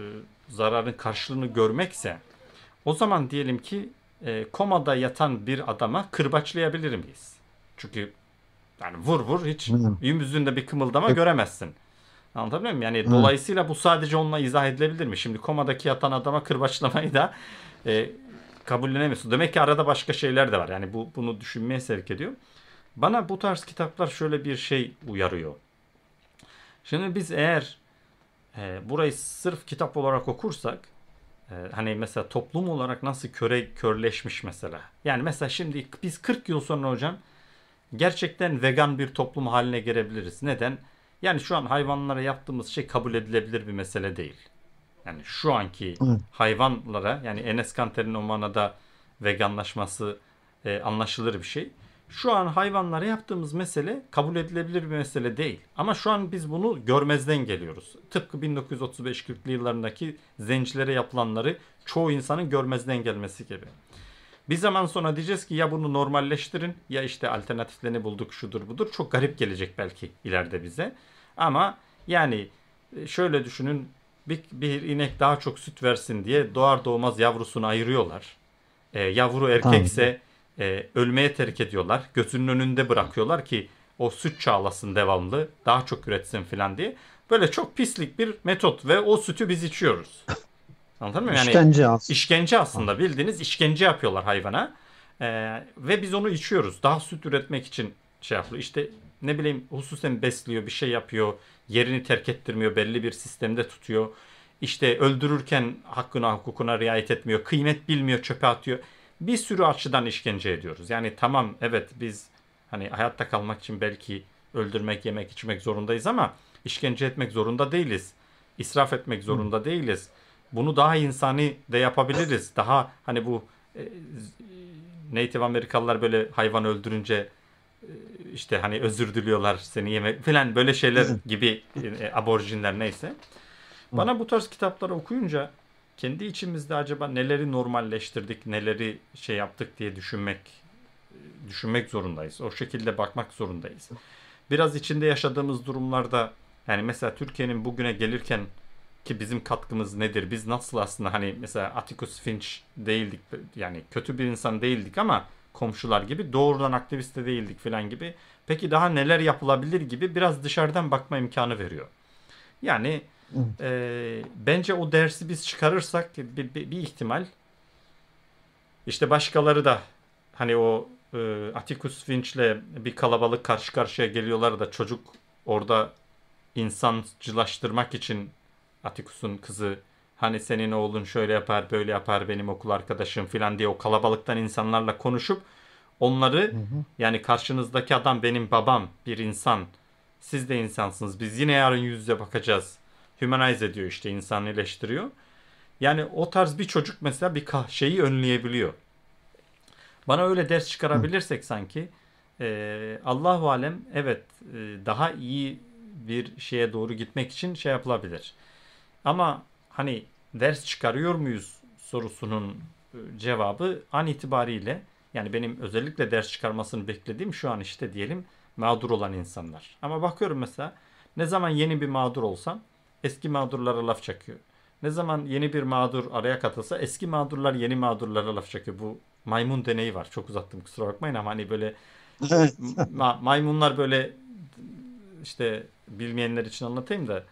zararın karşılığını görmekse o zaman diyelim ki e, komada yatan bir adama kırbaçlayabilir miyiz? Çünkü yani vur vur hiç yüzünde bir kımıldama Yok. göremezsin. Anlatabiliyor muyum? Yani Hı. dolayısıyla bu sadece onunla izah edilebilir mi? Şimdi komadaki yatan adama kırbaçlamayı da e, kabullenemiyorsun. Demek ki arada başka şeyler de var. Yani bu bunu düşünmeye sevk ediyor. Bana bu tarz kitaplar şöyle bir şey uyarıyor. Şimdi biz eğer e, burayı sırf kitap olarak okursak e, hani mesela toplum olarak nasıl köre körleşmiş mesela. Yani mesela şimdi biz 40 yıl sonra hocam gerçekten vegan bir toplum haline gelebiliriz. Neden? Yani şu an hayvanlara yaptığımız şey kabul edilebilir bir mesele değil. Yani şu anki Evet. hayvanlara yani Enes Kanter'in o manada veganlaşması e, anlaşılır bir şey. Şu an hayvanlara yaptığımız mesele kabul edilebilir bir mesele değil. Ama şu an biz bunu görmezden geliyoruz. Tıpkı 1935-40'lı yıllarındaki zencilere yapılanları çoğu insanın görmezden gelmesi gibi. Bir zaman sonra diyeceğiz ki ya bunu normalleştirin ya işte alternatiflerini bulduk şudur budur. Çok garip gelecek belki ileride bize. Ama yani e, şöyle düşünün bir, bir inek daha çok süt versin diye doğar doğmaz yavrusunu ayırıyorlar. E, yavru erkekse e, ölmeye terk ediyorlar. Gözünün önünde bırakıyorlar ki o süt çağlasın devamlı daha çok üretsin filan diye. Böyle çok pislik bir metot ve o sütü biz içiyoruz. [laughs] Anladın mı? Yani İşkence aslında. İşkence aslında bildiğiniz işkence yapıyorlar hayvana. Ee, ve biz onu içiyoruz. Daha süt üretmek için şey yapıyor. İşte ne bileyim hususen besliyor, bir şey yapıyor. Yerini terk ettirmiyor, belli bir sistemde tutuyor. İşte öldürürken hakkına hukukuna riayet etmiyor. Kıymet bilmiyor, çöpe atıyor. Bir sürü açıdan işkence ediyoruz. Yani tamam evet biz hani hayatta kalmak için belki öldürmek, yemek, içmek zorundayız ama işkence etmek zorunda değiliz. İsraf etmek zorunda değiliz. Bunu daha insani de yapabiliriz. Daha hani bu e, Native Amerikalılar böyle hayvan öldürünce e, işte hani özür diliyorlar seni yemek falan böyle şeyler gibi e, aborjinler neyse. Bana bu tarz kitapları okuyunca kendi içimizde acaba neleri normalleştirdik, neleri şey yaptık diye düşünmek düşünmek zorundayız. O şekilde bakmak zorundayız. Biraz içinde yaşadığımız durumlarda yani mesela Türkiye'nin bugüne gelirken ki bizim katkımız nedir? Biz nasıl aslında hani mesela Atticus Finch değildik yani kötü bir insan değildik ama komşular gibi doğrudan aktivist de değildik falan gibi. Peki daha neler yapılabilir gibi biraz dışarıdan bakma imkanı veriyor. Yani e, bence o dersi biz çıkarırsak bir, bir, bir ihtimal. İşte başkaları da hani o e, Atticus Finch'le bir kalabalık karşı karşıya geliyorlar da çocuk orada insancılaştırmak için Atticus'un kızı hani senin oğlun şöyle yapar böyle yapar benim okul arkadaşım filan diye o kalabalıktan insanlarla konuşup onları yani karşınızdaki adam benim babam bir insan siz de insansınız biz yine yarın yüz yüze bakacağız humanize ediyor işte insanileştiriyor. Yani o tarz bir çocuk mesela bir şeyi önleyebiliyor. Bana öyle ders çıkarabilirsek sanki e, Allahu alem evet e, daha iyi bir şeye doğru gitmek için şey yapılabilir. Ama hani ders çıkarıyor muyuz sorusunun cevabı an itibariyle yani benim özellikle ders çıkarmasını beklediğim şu an işte diyelim Mağdur olan insanlar. Ama bakıyorum mesela ne zaman yeni bir mağdur olsam eski mağdurlara laf çakıyor. Ne zaman yeni bir mağdur araya katılsa eski mağdurlar yeni mağdurlara laf çakıyor. Bu maymun deneyi var. Çok uzattım kusura bakmayın ama hani böyle Evet. [laughs] ma- maymunlar böyle işte bilmeyenler için anlatayım da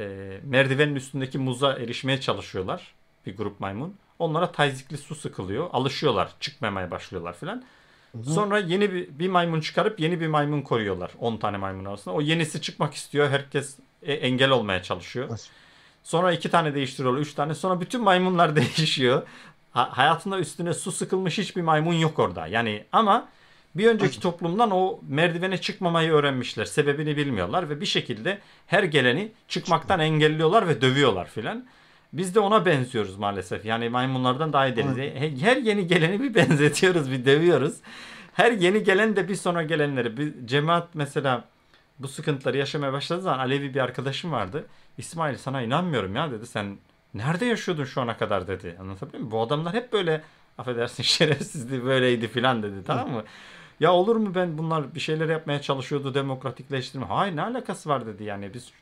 e, merdivenin üstündeki muza erişmeye çalışıyorlar bir grup maymun. Onlara tazikli su sıkılıyor. Alışıyorlar. Çıkmamaya başlıyorlar filan. Sonra yeni bir, bir maymun çıkarıp yeni bir maymun koruyorlar. 10 tane maymun arasında. O yenisi çıkmak istiyor. Herkes engel olmaya çalışıyor. Sonra iki tane değiştiriyorlar. Üç tane. Sonra bütün maymunlar [laughs] değişiyor. Ha- hayatında üstüne su sıkılmış hiçbir maymun yok orada. Yani ama bir önceki toplumdan o merdivene çıkmamayı öğrenmişler. Sebebini bilmiyorlar ve bir şekilde her geleni çıkmaktan engelliyorlar ve dövüyorlar filan. Biz de ona benziyoruz maalesef. Yani maymunlardan daha iyi. He- Her yeni geleni bir [laughs] benzetiyoruz, bir dövüyoruz. Her yeni gelen de bir sonra gelenleri. Bir cemaat mesela bu sıkıntıları yaşamaya başladığı zaman Alevi bir arkadaşım vardı. İsmail sana inanmıyorum ya dedi. Sen nerede yaşıyordun şu ana kadar dedi. Anlatabiliyor muyum? Bu adamlar hep böyle affedersin [laughs] şerefsizdi böyleydi filan dedi tamam mı? Ya olur mu ben bunlar bir şeyler yapmaya çalışıyordu demokratikleştirme. Hayır ne alakası var dedi yani biz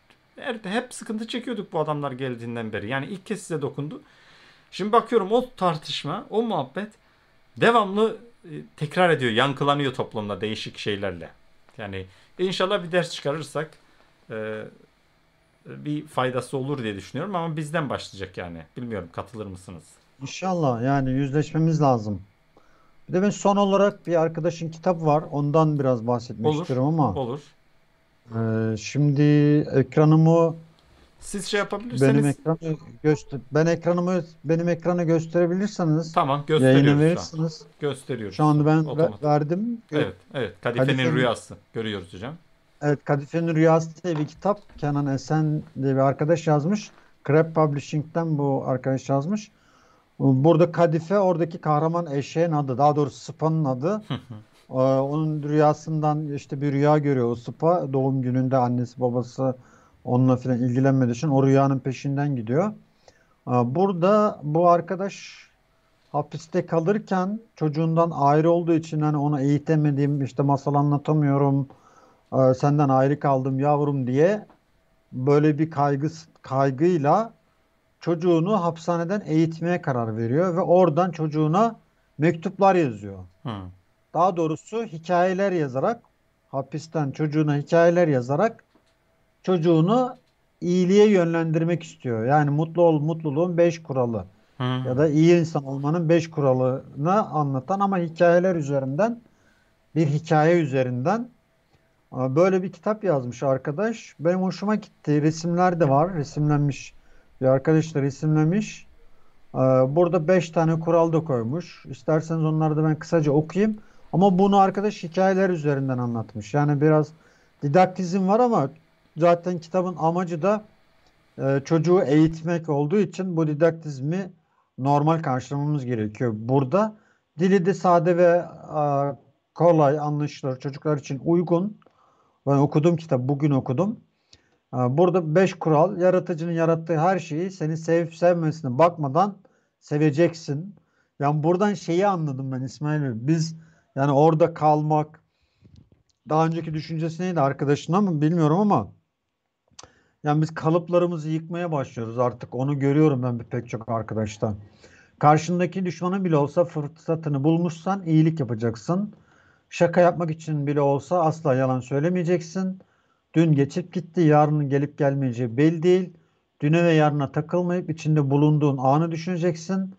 hep sıkıntı çekiyorduk bu adamlar geldiğinden beri. Yani ilk kez size dokundu. Şimdi bakıyorum o tartışma, o muhabbet devamlı e, tekrar ediyor, yankılanıyor toplumda değişik şeylerle. Yani inşallah bir ders çıkarırsak e, bir faydası olur diye düşünüyorum ama bizden başlayacak yani. Bilmiyorum katılır mısınız? İnşallah yani yüzleşmemiz lazım. Bir de ben son olarak bir arkadaşın kitabı var. Ondan biraz bahsetmek Olur, istiyorum ama olur. e, şimdi ekranımı Siz şey benim yapabilirseniz ekranı göster ben ekranımı benim ekranı gösterebilirseniz tamam gösteriyoruz şu an. verirsiniz. Gösteriyoruz. Şu anda ben Otomatik. verdim. Evet, evet. Kadifenin Kadifenin- Rüyası. Görüyoruz hocam. Evet, Kadife'nin Rüyası diye bir kitap. Kenan Esen diye bir arkadaş yazmış. Crab Publishing'den bu arkadaş yazmış. Burada Kadife oradaki kahraman eşeğin adı. Daha doğrusu Spa'nın adı. Ee, Onun rüyasından işte bir rüya görüyor o Spa. Doğum gününde annesi babası onunla falan ilgilenmediği için o rüyanın peşinden gidiyor. Burada bu arkadaş hapiste kalırken çocuğundan ayrı olduğu için hani onu eğitemediğim işte masal anlatamıyorum senden ayrı kaldım yavrum diye böyle bir kaygı kaygıyla çocuğunu hapishaneden eğitmeye karar veriyor ve oradan çocuğuna mektuplar yazıyor. Hı. Daha doğrusu hikayeler yazarak hapisten çocuğuna hikayeler yazarak çocuğunu iyiliğe yönlendirmek istiyor. Yani mutlu ol, mutluluğun beş kuralı Hı. ya da iyi insan olmanın beş kuralını anlatan ama hikayeler üzerinden bir hikaye üzerinden böyle bir kitap yazmış arkadaş. Benim hoşuma gitti. Resimler de var. Resimlenmiş. Bir arkadaş da resimlemiş. Burada beş tane kural da koymuş. İsterseniz onları da ben kısaca okuyayım. Ama bunu arkadaş hikayeler üzerinden anlatmış. Yani biraz didaktizm var ama zaten kitabın amacı da e, çocuğu eğitmek olduğu için bu didaktizmi normal karşılamamız gerekiyor. Burada dili de sade ve a, kolay, anlaşılır, çocuklar için uygun. Ben okudum kitap, bugün okudum. A, Burada beş kural, yaratıcının yarattığı her şeyi seni sevip sevmesine bakmadan seveceksin. Yani buradan şeyi anladım ben İsmail Bey. Biz yani orada kalmak, daha önceki düşüncesi neydi arkadaşın ama bilmiyorum ama yani biz kalıplarımızı yıkmaya başlıyoruz artık. Onu görüyorum ben bir pek çok arkadaşta. Karşındaki düşmanın bile olsa fırsatını bulmuşsan iyilik yapacaksın. Şaka yapmak için bile olsa asla yalan söylemeyeceksin. Dün geçip gitti, yarının gelip gelmeyeceği belli değil. Düne ve yarına takılmayıp içinde bulunduğun anı düşüneceksin.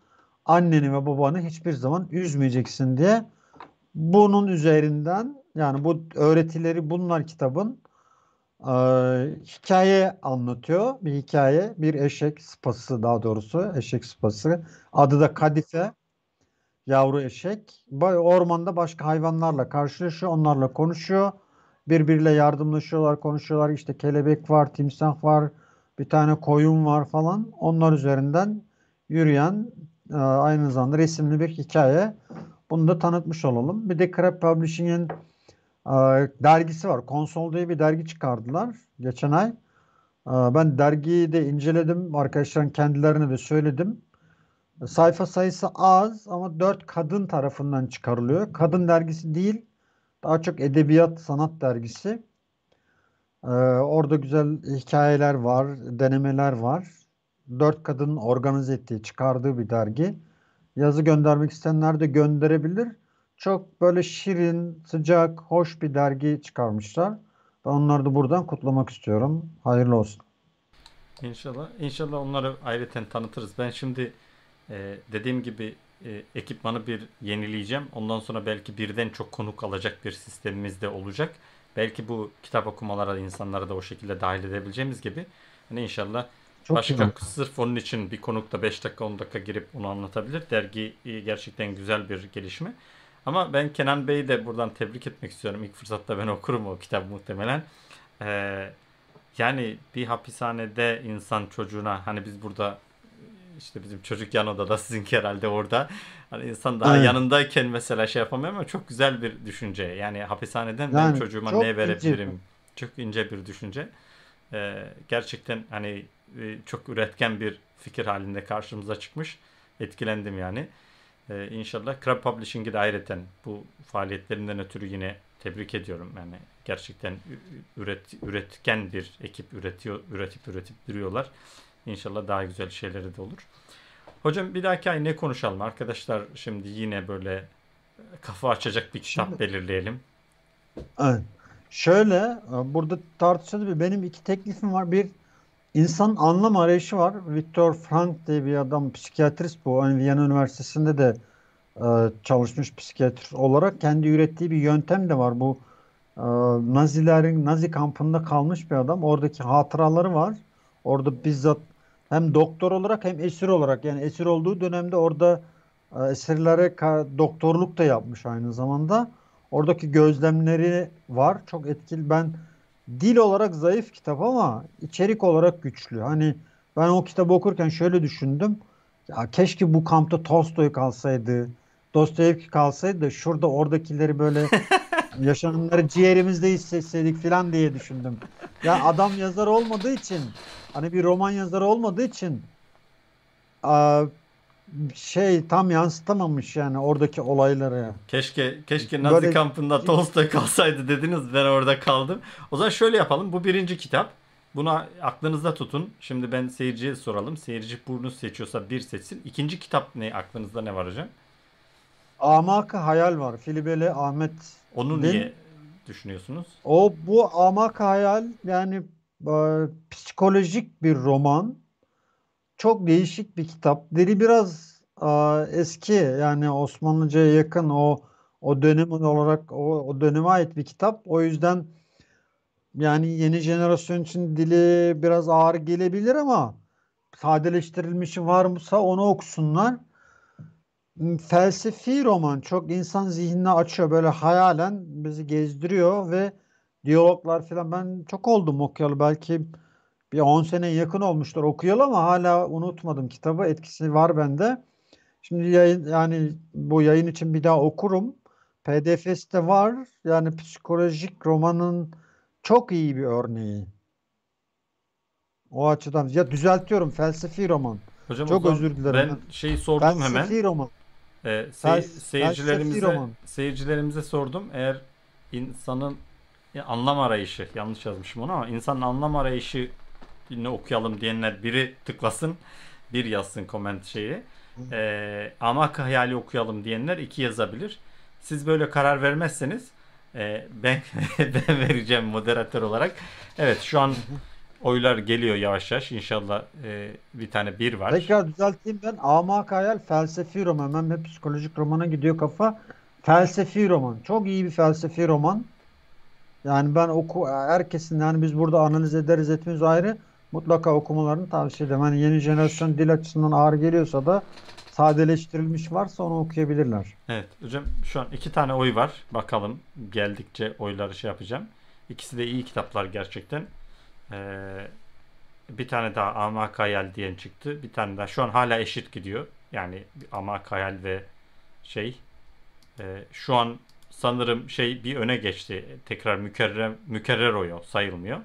Anneni ve babanı hiçbir zaman üzmeyeceksin diye. Bunun üzerinden yani bu öğretileri bunlar kitabın ee, hikaye anlatıyor. Bir hikaye. Bir eşek sıpası daha doğrusu. Eşek sıpası. Adı da Kadife. Yavru eşek. Ormanda başka hayvanlarla karşılaşıyor. Onlarla konuşuyor. Birbiriyle yardımlaşıyorlar, konuşuyorlar. İşte kelebek var, timsah var, bir tane koyun var falan. Onlar üzerinden yürüyen e, aynı zamanda resimli bir hikaye. Bunu da tanıtmış olalım. Bir de Crab Publishing'in e, dergisi var. Konsol diye bir dergi çıkardılar geçen ay. E, Ben dergiyi de inceledim. Arkadaşların kendilerine de söyledim. Sayfa sayısı az ama dört kadın tarafından çıkarılıyor. Kadın dergisi değil, Daha çok edebiyat, sanat dergisi. Ee, orada güzel hikayeler var, denemeler var. Dört kadının organize ettiği, çıkardığı bir dergi. Yazı göndermek isteyenler de gönderebilir. Çok böyle şirin, sıcak, hoş bir dergi çıkarmışlar. Ben onları da buradan kutlamak istiyorum. Hayırlı olsun. İnşallah. İnşallah onları ayrıca tanıtırız. Ben şimdi e, dediğim gibi e, ekipmanı bir yenileyeceğim. Ondan sonra belki birden çok konuk alacak bir sistemimiz de olacak. Belki bu kitap okumalara insanları da o şekilde dahil edebileceğimiz gibi. Hani inşallah Çok başka güzel. sırf onun için bir konuk da 5 dakika 10 dakika girip onu anlatabilir. Dergi e, gerçekten güzel bir gelişme. Ama ben Kenan Bey'i de buradan tebrik etmek istiyorum. İlk fırsatta ben okurum o kitabı muhtemelen. Ee, yani bir hapishanede insan çocuğuna hani biz burada işte bizim çocuk yan odada [laughs] sizinki herhalde orada. Hani insan daha Evet. yanındayken mesela şey yapamıyor ama çok güzel bir düşünce. Yani hapishaneden ben Yani çocuğuma çok ne ince. verebilirim? Çok ince bir düşünce. Ee, gerçekten hani e, çok üretken bir fikir halinde karşımıza çıkmış. Etkilendim yani. Ee, inşallah Crab Publishing'i de ayrıca bu faaliyetlerinden ötürü yine tebrik ediyorum. Yani gerçekten üret, üretken bir ekip üretiyor, üretip üretip duruyorlar. İnşallah daha güzel şeyleri de olur. Hocam bir dahaki ay ne konuşalım? Arkadaşlar şimdi yine böyle kafa açacak bir kitap Şimdi- belirleyelim. Evet. Şöyle, e, burada tartışılır bir benim iki teklifim var. Bir insan anlam arayışı var. Viktor Frank diye bir adam, psikiyatrist bu. Yani Viyana Üniversitesi'nde de e, çalışmış psikiyatr olarak kendi ürettiği bir yöntem de var. Bu e, Nazilerin Nazi kampında kalmış bir adam. Oradaki hatıraları var. Orada bizzat hem doktor olarak hem esir olarak yani esir olduğu dönemde orada e, esirlere doktorluk da yapmış aynı zamanda. Oradaki gözlemleri var. Çok etkili. Ben dil olarak zayıf kitap ama içerik olarak güçlü. Hani ben o kitabı okurken şöyle düşündüm. Ya keşke bu kampta Tolstoy kalsaydı, Dostoyevski kalsaydı da şurada oradakileri böyle [laughs] yaşananları ciğerimizde hissetseydik falan diye düşündüm. Ya adam yazar olmadığı için hani bir roman yazarı olmadığı için şey tam yansıtamamış yani oradaki olayları. Keşke keşke Nazi Böyle- kampında Tolstoy kalsaydı dediniz ben orada kaldım. O zaman şöyle yapalım. Bu birinci kitap. Bunu aklınızda tutun. Şimdi ben seyirciye soralım. Seyirci bunu seçiyorsa bir seçsin. İkinci kitap ne? Aklınızda ne var hocam? Amak Hayal var. Filibeli Ahmet Onu Din- niye düşünüyorsunuz? O bu Amak Hayal yani e, psikolojik bir roman. Çok değişik bir kitap. Dili biraz e, eski yani Osmanlıca'ya yakın o o dönem olarak o, o döneme ait bir kitap. O yüzden yani yeni jenerasyon için dili biraz ağır gelebilir ama sadeleştirilmişi varsa onu okusunlar. Felsefi roman çok insan zihnini açıyor böyle hayalen bizi gezdiriyor ve diyaloglar falan ben çok oldum okuyalı belki bir 10 sene yakın olmuştur okuyalı ama hala unutmadım kitabı etkisi var bende. Şimdi yayın yani bu yayın için bir daha okurum. PDF'si de var. Yani psikolojik romanın çok iyi bir örneği. O açıdan ya düzeltiyorum felsefi roman. Hocam Çok özür dilerim. Ben şeyi sordum hemen. Felsefi roman. Ee, Fels- seyircilerimize felsefi roman. seyircilerimize sordum. Eğer insanın anlam arayışı yanlış yazmışım onu ama insanın anlam arayışı ne okuyalım diyenler biri tıklasın bir yazsın koment şeyi. Ee, Amak hayali okuyalım diyenler iki yazabilir. Siz böyle karar vermezseniz e, ben [laughs] ben vereceğim moderatör olarak. Evet şu an oylar geliyor yavaş yavaş. İnşallah e, bir tane bir var. Tekrar düzelteyim ben. Amak Hayal felsefi roman. Hemen hep psikolojik romana gidiyor kafa. Felsefi roman. Çok iyi bir felsefi roman. Yani ben oku herkesin yani biz burada analiz ederiz etmiyoruz ayrı. Mutlaka okumalarını tavsiye ederim. Hani yeni jenerasyon dil açısından ağır geliyorsa da sadeleştirilmiş varsa onu okuyabilirler. Evet hocam şu an iki tane oy var. Bakalım geldikçe oyları şey yapacağım. İkisi de iyi kitaplar gerçekten. Ee, bir tane daha Amak Hayal diyen çıktı. Bir tane daha şu an hala eşit gidiyor. Yani Amak Hayal ve şey e, şu an sanırım şey bir öne geçti. Tekrar mükerrer, mükerrer oyu sayılmıyor.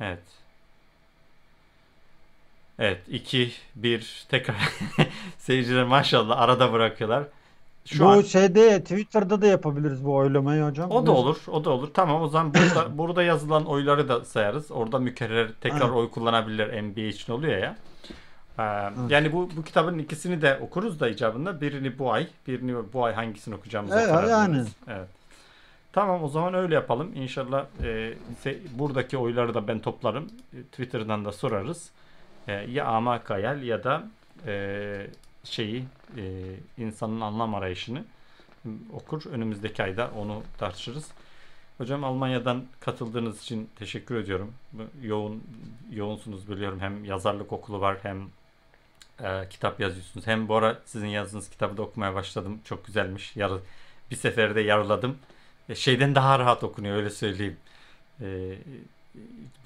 Evet. Evet 2 1 tekrar [laughs] seyirciler maşallah arada bırakıyorlar. Şu Bu an şeyde Twitter'da da yapabiliriz bu oylamayı hocam. o da olur, o da olur. Tamam o zaman burada [coughs] burada yazılan oyları da sayarız. Orada mükerrer tekrar Aynen. oy kullanabilirler NBA için oluyor ya. Ee, yani bu bu kitabın ikisini de okuruz da icabında. Birini bu ay, birini bu ay hangisini okuyacağımıza Evet, karar yani. Evet. Tamam o zaman öyle yapalım. İnşallah e, buradaki oyları da ben toplarım. Twitter'dan da sorarız. E, ya amak hayal ya da e, şeyi e, insanın anlam arayışını okur. Önümüzdeki ayda onu tartışırız. Hocam Almanya'dan katıldığınız için teşekkür ediyorum. Yoğun yoğunsunuz biliyorum. Hem yazarlık okulu var hem e, kitap yazıyorsunuz. Hem bu ara sizin yazdığınız kitabı da okumaya başladım. Çok güzelmiş. Yarı, bir seferde yarıladım. E, şeyden daha rahat okunuyor öyle söyleyeyim. E,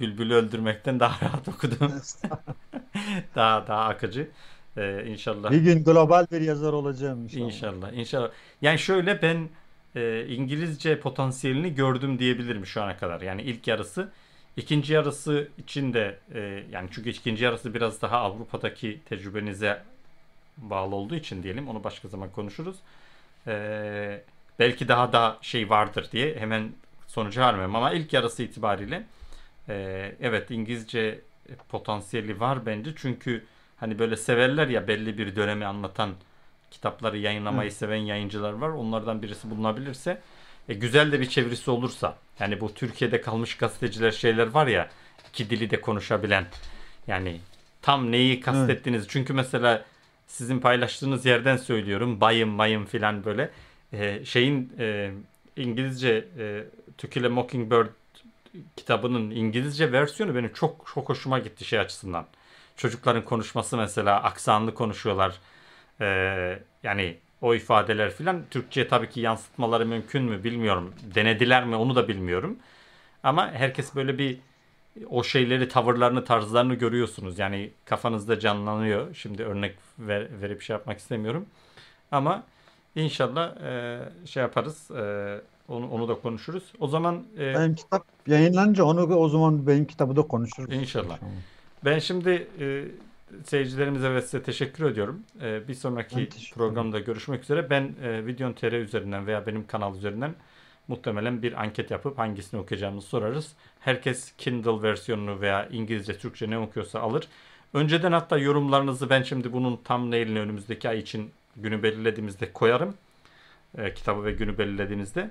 Bülbül'ü öldürmekten daha [laughs] rahat okudum. [laughs] daha daha akıcı. E, inşallah. Bir gün global bir yazar olacağım inşallah. İnşallah. İnşallah. Yani şöyle ben e, İngilizce potansiyelini gördüm diyebilirim şu ana kadar. Yani ilk yarısı. ikinci yarısı için de e, yani çünkü ikinci yarısı biraz daha Avrupa'daki tecrübenize bağlı olduğu için diyelim. Onu başka zaman konuşuruz. E, belki daha da şey vardır diye hemen sonucu vermem ama ilk yarısı itibariyle e, evet İngilizce potansiyeli var bence. Çünkü hani böyle severler ya belli bir dönemi anlatan kitapları yayınlamayı seven yayıncılar var. Onlardan birisi bulunabilirse e, güzel de bir çevirisi olursa yani bu Türkiye'de kalmış gazeteciler şeyler var ya iki dili de konuşabilen yani tam neyi kastettiğiniz çünkü mesela sizin paylaştığınız yerden söylüyorum bayım mayım filan böyle E, şeyin e, İngilizce e, To Kill a Mockingbird kitabının İngilizce versiyonu benim çok çok hoşuma gitti şey açısından. Çocukların konuşması mesela aksanlı konuşuyorlar. Ee, yani o ifadeler filan Türkçe'ye tabii ki yansıtmaları mümkün mü bilmiyorum. Denediler mi onu da bilmiyorum. Ama herkes böyle bir o şeyleri, tavırlarını, tarzlarını görüyorsunuz. Yani kafanızda canlanıyor. Şimdi örnek ver, verip şey yapmak istemiyorum. Ama inşallah e, şey yaparız. e, onu, onu da konuşuruz. O zaman e, Benim kitap yayınlanınca onu o zaman benim kitabı da konuşuruz. İnşallah. Ben şimdi e, seyircilerimize ve size teşekkür ediyorum. E, bir Ben sonraki teşekkür programda görüşmek üzere. Ben e, Videon TR üzerinden veya benim kanal üzerinden muhtemelen bir anket yapıp hangisini okuyacağımızı sorarız. Herkes Kindle versiyonunu veya İngilizce, Türkçe ne okuyorsa alır. Önceden hatta yorumlarınızı ben şimdi bunun tam neylini önümüzdeki ay için günü belirlediğimizde koyarım. E, kitabı ve günü belirlediğinizde.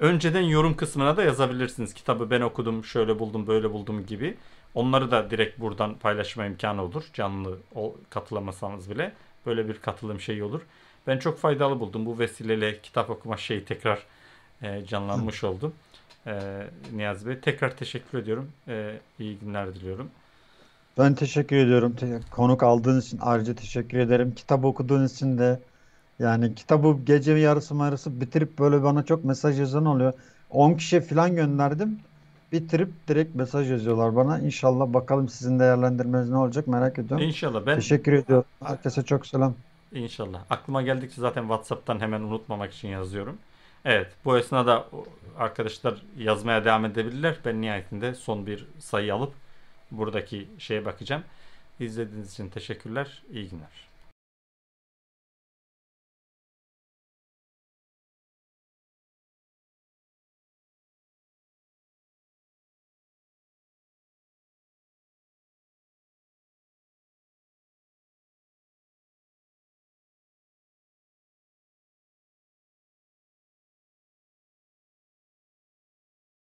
Önceden yorum kısmına da yazabilirsiniz. Kitabı ben okudum, şöyle buldum, böyle buldum gibi. Onları da direkt buradan paylaşma imkanı olur. Canlı o, katılamasanız bile böyle bir katılım şeyi olur. Ben çok faydalı buldum. Bu vesileyle kitap okuma şeyi tekrar e, canlanmış oldu. E, Niyazi Bey tekrar teşekkür ediyorum. E, iyi günler diliyorum. Ben teşekkür ediyorum. Konuk aldığınız için ayrıca teşekkür ederim. Kitap okuduğunuz için de yani kitabı gece yarısı yarısı bitirip böyle bana çok mesaj yazan oluyor. 10 kişiye falan gönderdim. Bitirip direkt mesaj yazıyorlar bana. İnşallah bakalım sizin değerlendirmeniz ne olacak merak ediyorum. İnşallah ben Teşekkür ediyorum. Herkese çok selam. İnşallah. Aklıma geldikçe zaten WhatsApp'tan hemen unutmamak için yazıyorum. Evet, bu esnada arkadaşlar yazmaya devam edebilirler. Ben nihayetinde son bir sayı alıp buradaki şeye bakacağım. İzlediğiniz için teşekkürler. İyi günler.